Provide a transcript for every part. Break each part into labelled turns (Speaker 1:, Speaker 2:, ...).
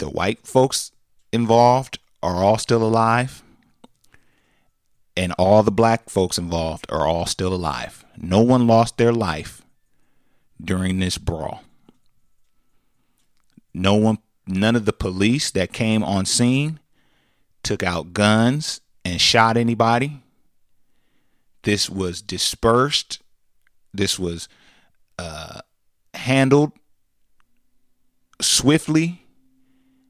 Speaker 1: the white folks involved are all still alive, and all the black folks involved are all still alive. No one lost their life during this brawl. No one, none of the police that came on scene took out guns and shot anybody. This was dispersed. This was uh, handled swiftly.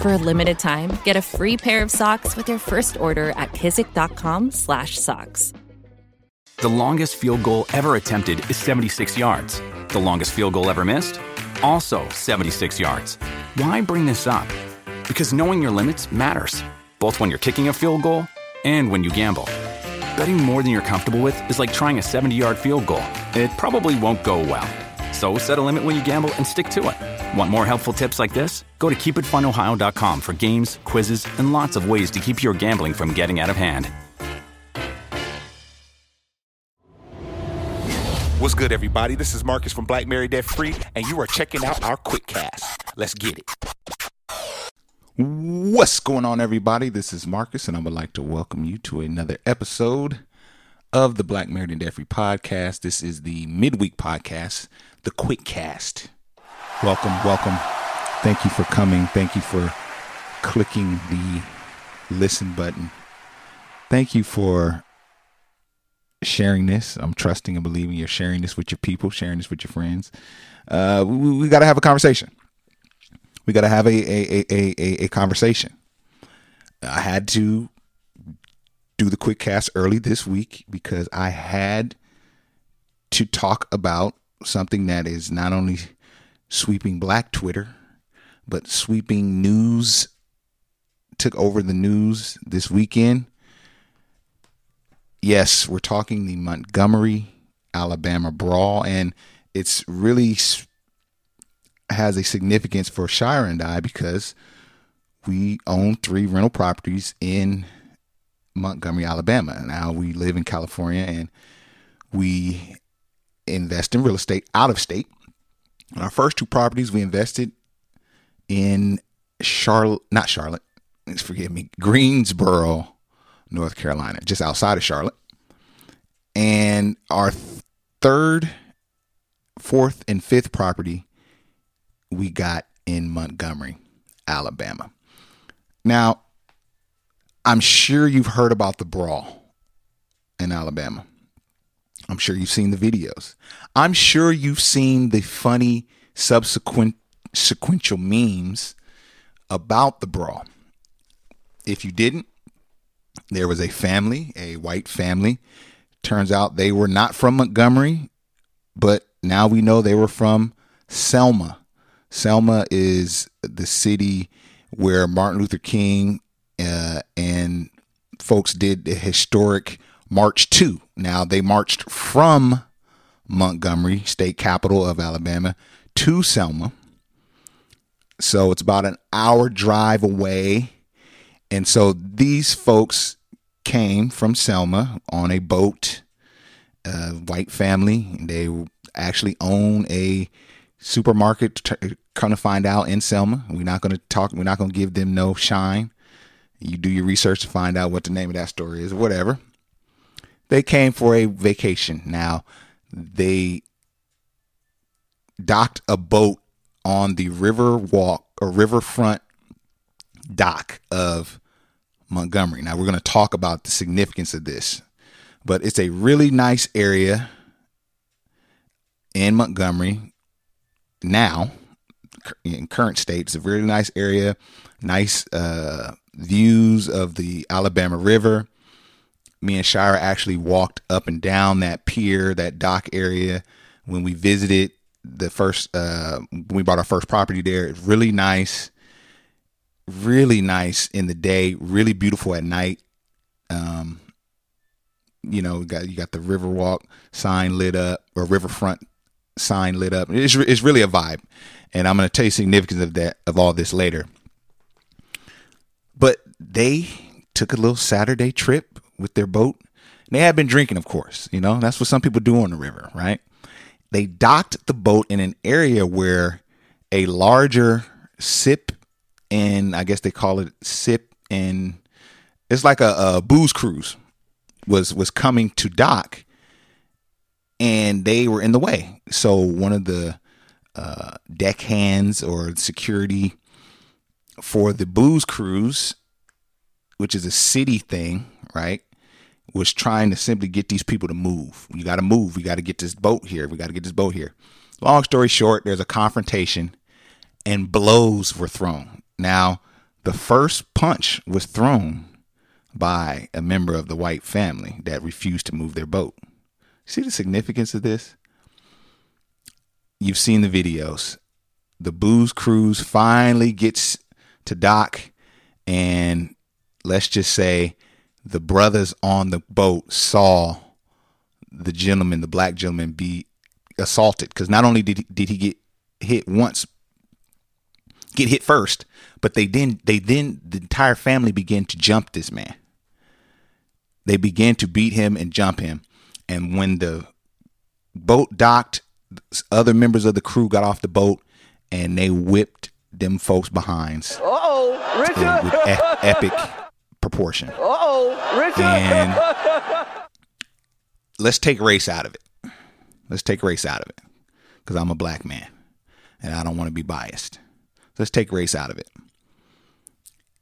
Speaker 2: For a limited time, get a free pair of socks with your first order at kizik.com/socks.
Speaker 3: The longest field goal ever attempted is 76 yards. The longest field goal ever missed, also 76 yards. Why bring this up? Because knowing your limits matters, both when you're kicking a field goal and when you gamble. Betting more than you're comfortable with is like trying a 70 yard field goal. It probably won't go well. So set a limit when you gamble and stick to it. Want more helpful tips like this? Go to keepitfunohio.com for games, quizzes, and lots of ways to keep your gambling from getting out of hand.
Speaker 4: What's good, everybody? This is Marcus from Black Married Debt Free, and you are checking out our quick cast. Let's get it.
Speaker 1: What's going on, everybody? This is Marcus, and I would like to welcome you to another episode of the Black Married and Debt Free podcast. This is the midweek podcast, the quick cast. Welcome, welcome. Thank you for coming. Thank you for clicking the listen button. Thank you for sharing this. I'm trusting and believing you're sharing this with your people, sharing this with your friends. Uh, we, we got to have a conversation. We got to have a a, a, a a conversation. I had to do the quick cast early this week because I had to talk about something that is not only sweeping black Twitter, but sweeping news took over the news this weekend. Yes, we're talking the Montgomery, Alabama brawl, and it's really has a significance for Shira and I because we own three rental properties in Montgomery, Alabama. Now we live in California and we invest in real estate out of state. On our first two properties, we invested in Charlotte, not Charlotte, forgive me, Greensboro, North Carolina, just outside of Charlotte. And our th- third, fourth, and fifth property we got in Montgomery, Alabama. Now, I'm sure you've heard about the brawl in Alabama. I'm sure you've seen the videos. I'm sure you've seen the funny subsequent sequential memes about the brawl. If you didn't, there was a family, a white family. Turns out they were not from Montgomery, but now we know they were from Selma. Selma is the city where Martin Luther King uh, and folks did the historic March 2. Now, they marched from Montgomery, state capital of Alabama, to Selma. So it's about an hour drive away. And so these folks came from Selma on a boat, a white family. They actually own a supermarket, come to find out in Selma. We're not going to talk, we're not going to give them no shine. You do your research to find out what the name of that store is, whatever. They came for a vacation. Now, they docked a boat on the river walk or riverfront dock of Montgomery. Now, we're going to talk about the significance of this, but it's a really nice area in Montgomery now in current state. It's a really nice area, nice uh, views of the Alabama River. Me and Shira actually walked up and down that pier, that dock area when we visited the first uh when we bought our first property there. It's really nice. Really nice in the day, really beautiful at night. Um, you know, got you got the Riverwalk sign lit up or Riverfront sign lit up. It's it's really a vibe, and I'm going to tell you significance of that of all this later. But they took a little Saturday trip with their boat. They had been drinking, of course. You know, that's what some people do on the river, right? They docked the boat in an area where a larger sip and I guess they call it sip and it's like a, a booze cruise was was coming to dock and they were in the way. So one of the uh, deck hands or security for the booze cruise, which is a city thing, right? Was trying to simply get these people to move. You got to move. We got to get this boat here. We got to get this boat here. Long story short, there's a confrontation and blows were thrown. Now, the first punch was thrown by a member of the white family that refused to move their boat. See the significance of this? You've seen the videos. The booze cruise finally gets to dock, and let's just say the brothers on the boat saw the gentleman, the black gentleman, be assaulted because not only did he, did he get hit once, get hit first, but they then they then the entire family began to jump this man. They began to beat him and jump him, and when the boat docked, other members of the crew got off the boat and they whipped them folks behinds.
Speaker 5: oh, Richard.
Speaker 1: with e- epic proportion.
Speaker 5: oh, Richard.
Speaker 1: And let's take race out of it. Let's take race out of it because I'm a black man and I don't want to be biased. Let's take race out of it.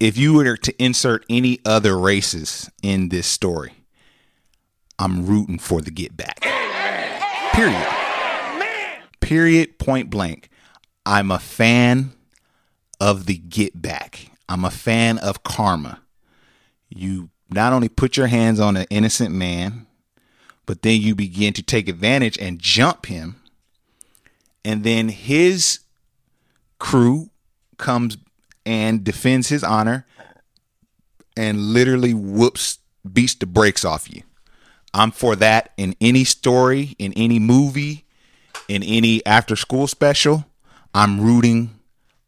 Speaker 1: If you were to insert any other races in this story, I'm rooting for the get back. Period. Period. Point blank. I'm a fan of the get back. I'm a fan of karma. You not only put your hands on an innocent man, but then you begin to take advantage and jump him. And then his crew comes and defends his honor and literally whoops, beats the brakes off you. I'm for that in any story, in any movie, in any after school special. I'm rooting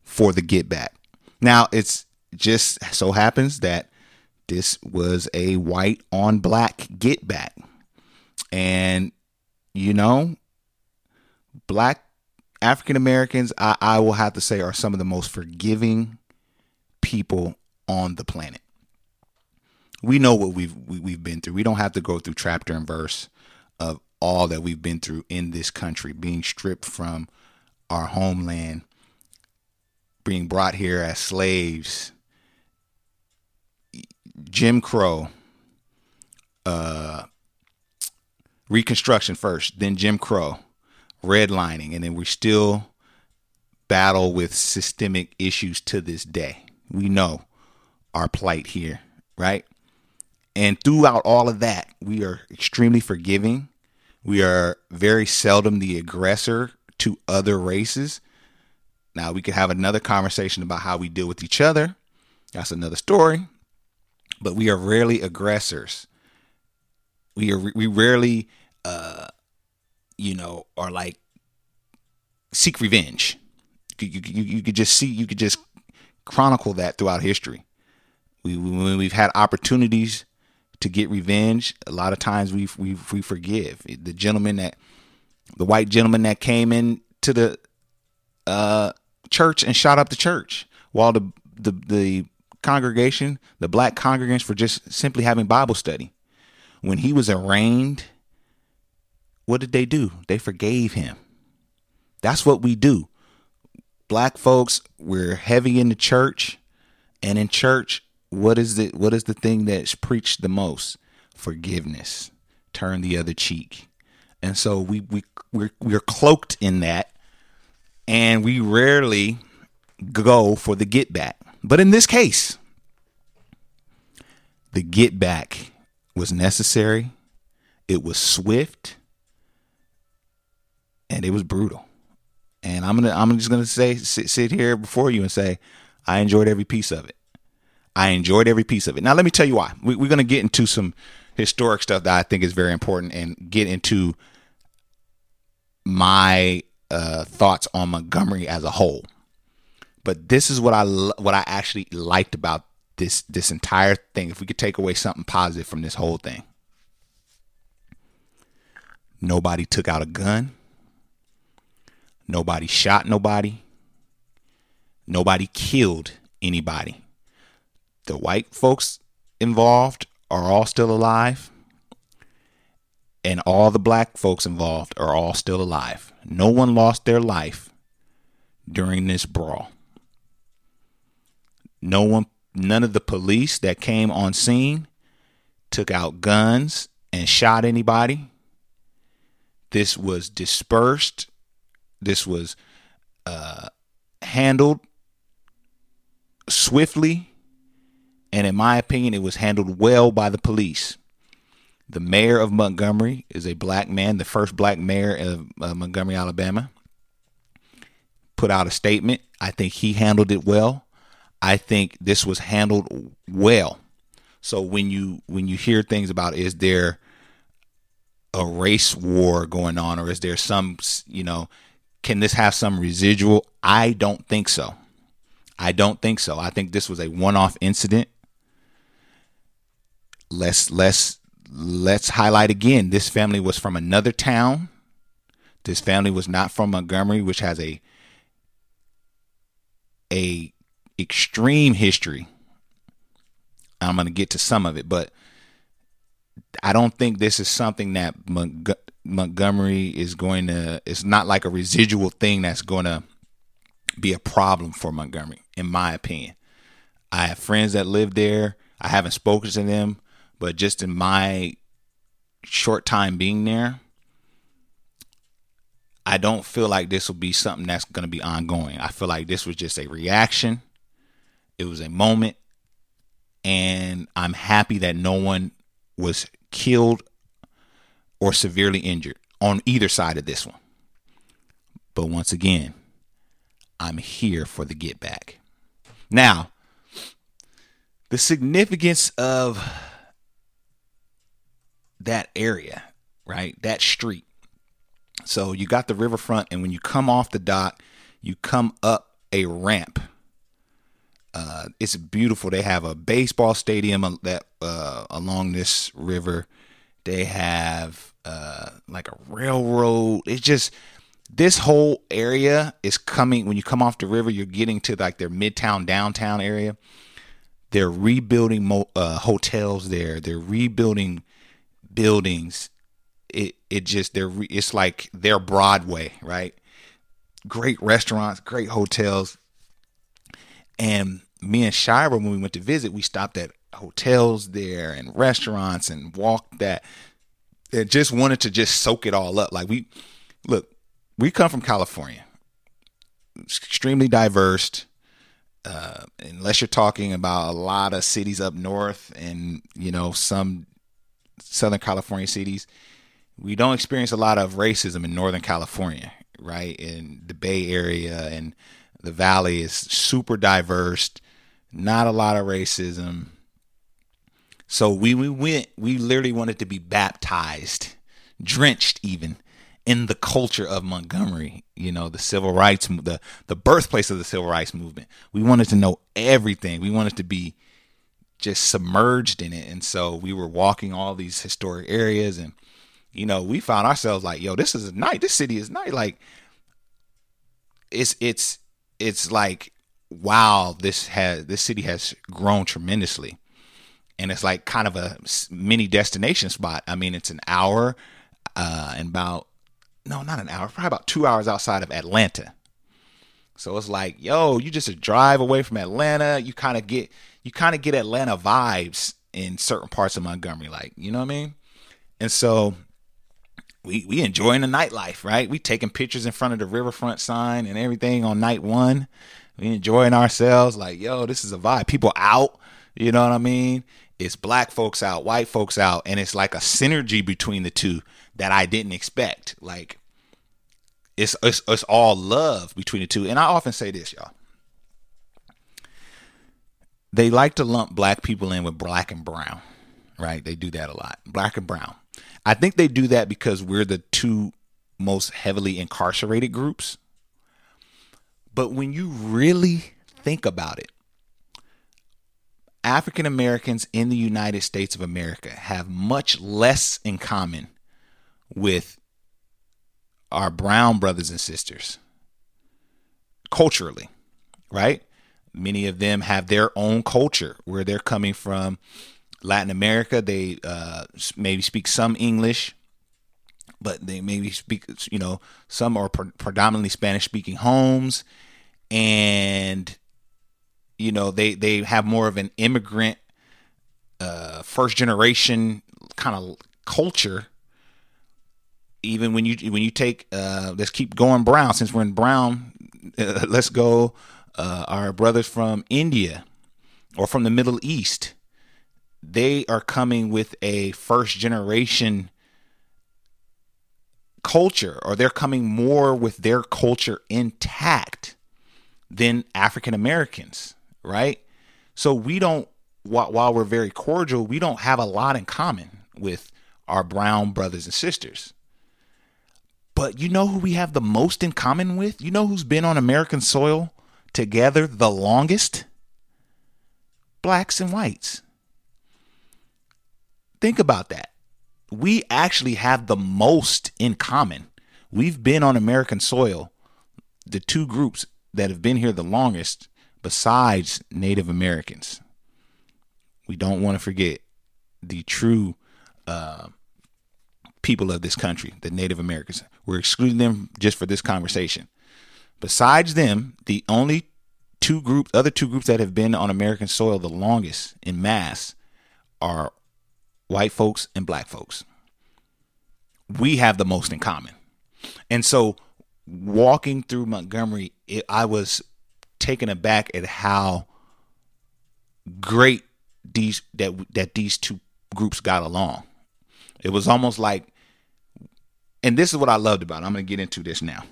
Speaker 1: for the get back. Now, it's just so happens that this was a white on black get back. And, you know, black African Americans, I, I will have to say, are some of the most forgiving people on the planet. We know what we've we, we've been through. We don't have to go through chapter and verse of all that we've been through in this country, being stripped from our homeland, being brought here as slaves, Jim Crow, uh, Reconstruction first, then Jim Crow, redlining, and then we still battle with systemic issues to this day. We know our plight here, right? And throughout all of that, we are extremely forgiving. We are very seldom the aggressor to other races. Now, we could have another conversation about how we deal with each other. That's another story. But we are rarely aggressors. We are we rarely uh you know are like seek revenge. You, you, you, could just see you could just chronicle that throughout history. We when we've had opportunities to get revenge, a lot of times we we we forgive. The gentleman that the white gentleman that came in to the uh, church and shot up the church while the the the congregation, the black congregants, for just simply having Bible study. When he was arraigned, what did they do? They forgave him. That's what we do. Black folks, we're heavy in the church, and in church, what is the what is the thing that's preached the most? Forgiveness. Turn the other cheek. And so we we we're we're cloaked in that, and we rarely go for the get back. But in this case, the get back was necessary. It was swift, and it was brutal. And I'm gonna I'm just gonna say sit, sit here before you and say I enjoyed every piece of it. I enjoyed every piece of it. Now let me tell you why. We, we're to get into some historic stuff that I think is very important and get into my uh, thoughts on Montgomery as a whole. But this is what I what I actually liked about this this entire thing. If we could take away something positive from this whole thing, nobody took out a gun. Nobody shot nobody. Nobody killed anybody. The white folks involved are all still alive. And all the black folks involved are all still alive. No one lost their life during this brawl. No one, none of the police that came on scene took out guns and shot anybody. This was dispersed. This was uh, handled swiftly. And in my opinion, it was handled well by the police. The mayor of Montgomery is a black man, the first black mayor of uh, Montgomery, Alabama. Put out a statement. I think he handled it well. I think this was handled well. So when you when you hear things about is there a race war going on or is there some you know can this have some residual? I don't think so. I don't think so. I think this was a one-off incident. Let's let's let's highlight again. This family was from another town. This family was not from Montgomery, which has a a extreme history. I'm going to get to some of it, but I don't think this is something that Montgomery is going to. It's not like a residual thing that's going to be a problem for Montgomery, in my opinion. I have friends that live there. I haven't spoken to them, but just in my short time being there, I don't feel like this will be something that's going to be ongoing. I feel like this was just a reaction it was a moment, and I'm happy that no one was killed or severely injured on either side of this one. But once again, I'm here for the get back. Now, the significance of that area, right? That street. So you got the riverfront, and when you come off the dock, you come up a ramp uh, it's beautiful. They have a baseball stadium that uh, along this river. They have uh, like a railroad. It's just this whole area is coming. When you come off the river, you're getting to like their midtown downtown area. They're rebuilding mo- uh, hotels there. They're rebuilding buildings. It it just they're re- it's like their Broadway, right? Great restaurants, great hotels and me and Shira, when we went to visit, we stopped at hotels there and restaurants and walked that. And just wanted to just soak it all up. Like we, look, we come from California, extremely diverse. Uh, unless you're talking about a lot of cities up north and you know some Southern California cities, we don't experience a lot of racism in Northern California, right? In the Bay Area and the valley is super diverse, not a lot of racism. So we, we went, we literally wanted to be baptized, drenched even in the culture of Montgomery, you know, the civil rights, the, the birthplace of the civil rights movement. We wanted to know everything. We wanted to be just submerged in it. And so we were walking all these historic areas and, you know, we found ourselves like, yo, this is a night. This city is night. Like it's, it's, it's like wow this has this city has grown tremendously. And it's like kind of a mini destination spot. I mean it's an hour uh and about no not an hour probably about two hours outside of atlanta. So it's like yo you just a drive away from atlanta you kind of get you kind of get atlanta vibes in certain parts of montgomery like you know what i mean? And so we we enjoying the nightlife, right? We taking pictures in front of the riverfront sign and everything on night one. We enjoying ourselves, like yo, this is a vibe. People out, you know what I mean? It's black folks out, white folks out, and it's like a synergy between the two that I didn't expect. Like it's it's, it's all love between the two. And I often say this, y'all. they like to lump black people in with black and brown, right? They do that a lot. Black and brown. I think they do that because we're the two most heavily incarcerated groups. But when you really think about it, African Americans in the United States of America have much less in common with our brown brothers and sisters culturally, right? Many of them have their own culture where they're coming from Latin America. They uh, maybe speak some English, but they maybe speak, you know, some are pre- predominantly Spanish speaking homes. And, you know, they, they have more of an immigrant, uh, first generation kind of culture even when you when you take uh, let's keep going brown since we're in brown let's go uh, our brothers from india or from the middle east they are coming with a first generation culture or they're coming more with their culture intact than african americans right so we don't while, we're very cordial we don't have a lot in common with our brown brothers and sisters but you know who we have the most in common with? You know who's been on American soil together the longest? Blacks and whites. Think about that. We actually have the most in common. We've been on American soil, the two groups that have been here the longest, besides Native Americans. We don't want to forget the true uh, people of this country, the Native Americans. We're excluding them just for this conversation. Besides them, the only two groups, other two groups that have been on American soil the longest in mass are white folks and black folks. We have the most in common. And so walking through Montgomery, it, I was taken aback at how great these that that these two groups got along. It was almost like, and this is what I loved about. It. I'm going to get into this now.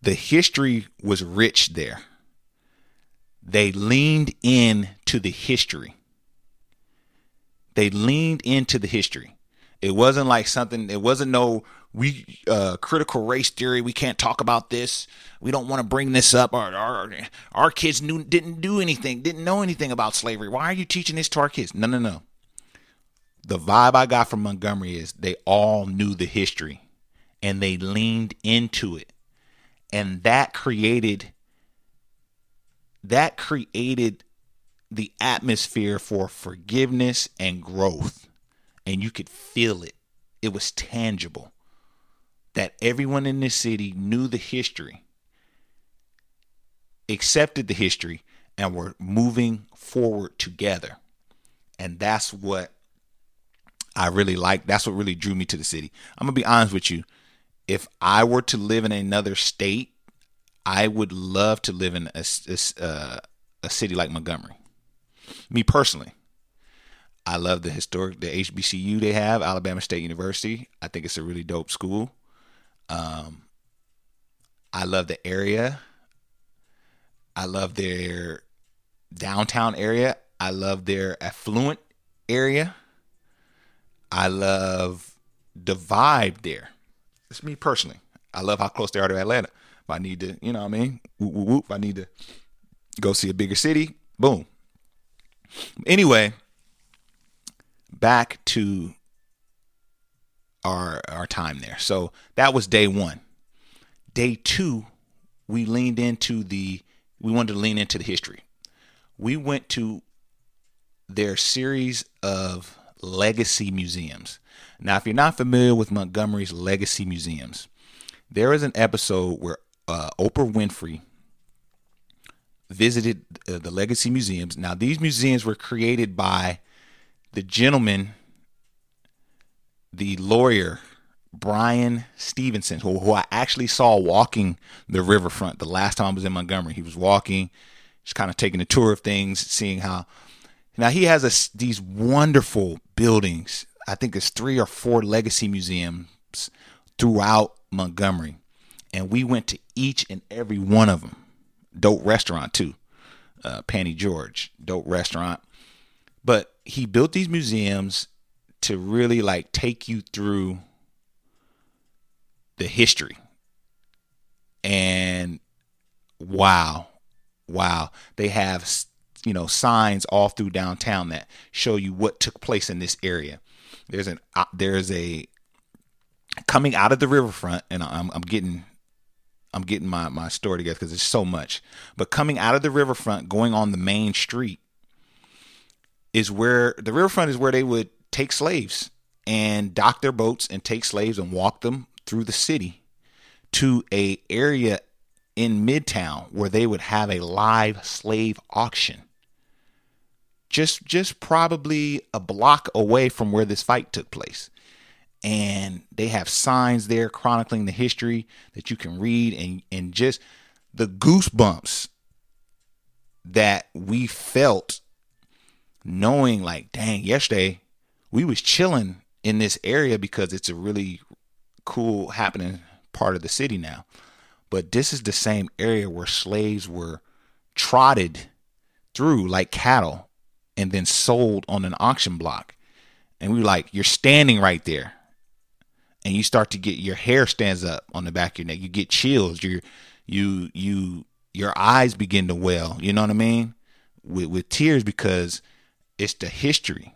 Speaker 1: The history was rich there. They leaned in to the history. They leaned into the history. It wasn't like something. It wasn't no we uh, critical race theory. We can't talk about this. We don't want to bring this up. Our our, our kids knew didn't do anything. Didn't know anything about slavery. Why are you teaching this to our kids? No, no, no the vibe I got from Montgomery is they all knew the history and they leaned into it. And that created that created the atmosphere for forgiveness and growth. And you could feel it. It was tangible. That everyone in this city knew the history, accepted the history, and were moving forward together. And that's what I really like. That's what really drew me to the city. I'm gonna be honest with you. If I were to live in another state, I would love to live in a a, uh, a city like Montgomery. Me personally, I love the historic the HBCU they have, Alabama State University. I think it's a really dope school. Um, I love the area. I love their downtown area. I love their affluent area. I love the vibe there. It's me personally. I love how close they are to Atlanta. If I need to, you know what I mean? Whoop, whoop, whoop. If I need to go see a bigger city, boom. Anyway, back to our our time there. So that was day one. Day two, we leaned into the we wanted to lean into the history. We went to their series of legacy museums. Now, if you're not familiar with Montgomery's legacy museums, there is an episode where uh, Oprah Winfrey visited uh, the legacy museums. Now, these museums were created by the gentleman, the lawyer Bryan Stevenson, who, who I actually saw walking the riverfront the last time I was in Montgomery. He was walking, just kind of taking a tour of things, seeing how now he has a, these wonderful buildings. I think it's three or four legacy museums throughout Montgomery, and we went to each and every one of them. Dope restaurant too. uh, Pannie George, dope restaurant. But he built these museums to really like take you through the history. And wow, wow, they have you know signs all through downtown that show you what took place in this area. There's an uh, there's a coming out of the riverfront, and I'm, I'm getting I'm getting my my story together because it's so much. But coming out of the riverfront, going on the main street, is where the riverfront is where they would take slaves and dock their boats and take slaves and walk them through the city to a area in midtown where they would have a live slave auction just just probably a block away from where this fight took place and they have signs there chronicling the history that you can read and and just the goosebumps that we felt knowing like dang yesterday we was chilling in this area because it's a really cool happening part of the city now. But this is the same area where slaves were trotted through like cattle and then sold on an auction block. And we were like you're standing right there and you start to get your hair stands up on the back of your neck. You get chills. You you you your eyes begin to well. You know what I mean? With with tears because it's the history.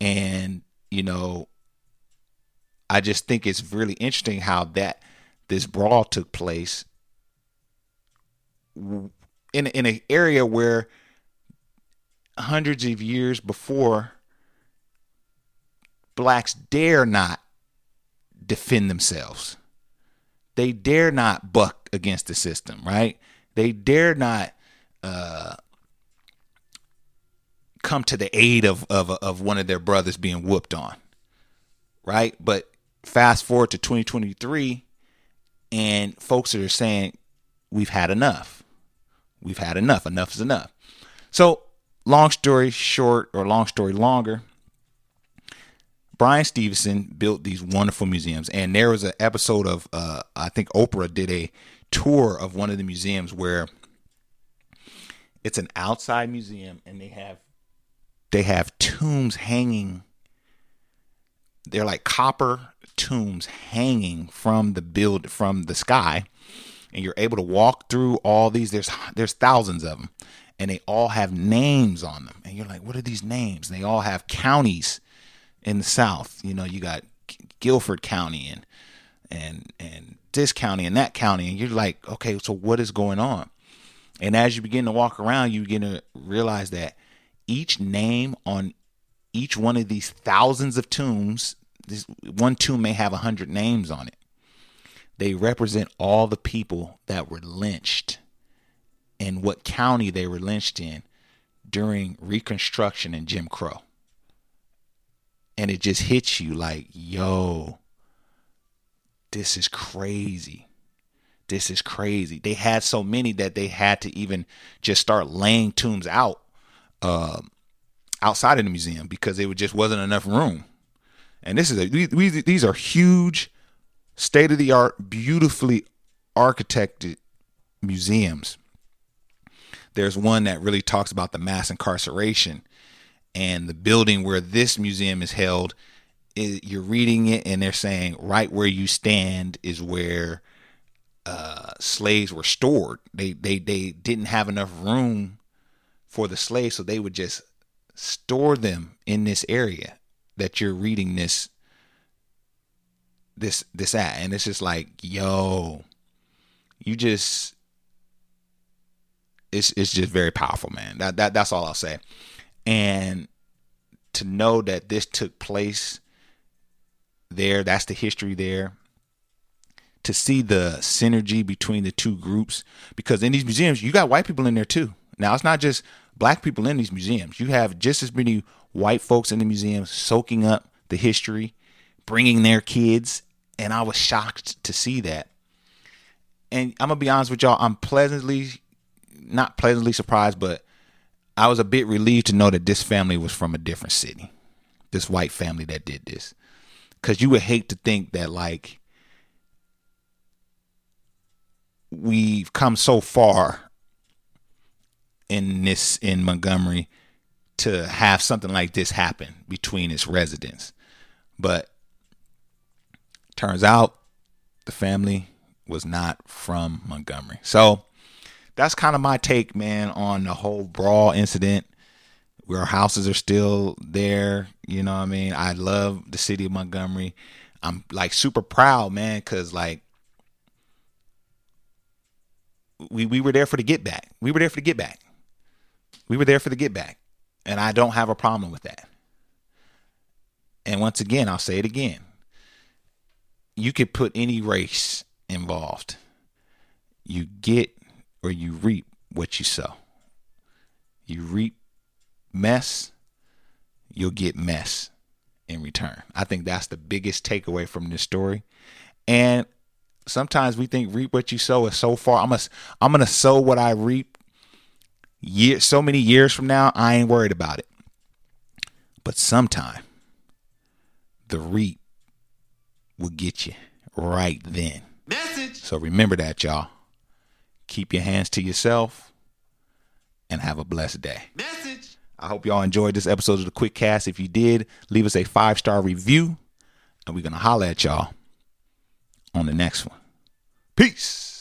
Speaker 1: And you know, I just think it's really interesting how that this brawl took place in in an area where hundreds of years before blacks dare not defend themselves. They dare not buck against the system, right? They dare not uh, come to the aid of, of of one of their brothers being whooped on, right? But fast forward to 2023, and folks are saying we've had enough. We've had enough. Enough is enough. So, long story short, or long story longer, Bryan Stevenson built these wonderful museums, and there was an episode of uh, I think Oprah did a tour of one of the museums where it's an outside museum, and they have they have tombs hanging. They're like copper tombs hanging from the build from the sky, and you're able to walk through all these. There's there's thousands of them, and they all have names on them, and you're like, what are these names? And they all have counties in the South. You know, you got Guilford County and and and this county and that county, and you're like, okay, so what is going on? And as you begin to walk around, you begin to realize that each name on each one of these thousands of tombs, this one tomb may have a hundred names on it. They represent all the people that were lynched and what county they were lynched in during Reconstruction and Jim Crow and it just hits you like, yo, this is crazy. This is crazy. They had so many that they had to even just start laying tombs out uh, outside of the museum because there just wasn't enough room. And this is a, these, these are huge, state of the art, beautifully architected museums. There's one that really talks about the mass incarceration and the building where this museum is held you're reading it and they're saying right where you stand is where uh, slaves were stored. They they they didn't have enough room for the slaves so they would just store them in this area that you're reading this this this at. And it's just like yo you just it's it's just very powerful man. That that that's all I'll say and to know that this took place there, that's the history there. To see the synergy between the two groups, because in these museums, you got white people in there too. Now, it's not just black people in these museums. You have just as many white folks in the museums soaking up the history, bringing their kids. And I was shocked to see that. And I'm going to be honest with y'all, I'm pleasantly, not pleasantly surprised, but I was a bit relieved to know that this family was from a different city. This white family that did this. Cause you would hate to think that like we've come so far in this in Montgomery to have something like this happen between its residents. But turns out the family was not from Montgomery. So that's kind of my take, man, on the whole brawl incident. Where houses are still there, you know what I mean? I love the city of Montgomery. I'm like super proud, man, because like we we were there for the get back. We were there for the get back. We were there for the get back. And I don't have a problem with that. And once again, I'll say it again. You could put any race involved. You get or you reap what you sow. You reap mess, you'll get mess in return. I think that's the biggest takeaway from this story. And sometimes we think reap what you sow is so far. I'm gonna I'm gonna sow what I reap. Year so many years from now, I ain't worried about it. But sometime the reap will get you right then. Message. So remember that, y'all. Keep your hands to yourself and have a blessed day. Message. I hope y'all enjoyed this episode of the Quick Cast. If you did, leave us a five star review, and we're gonna holler at y'all on the next one. Peace.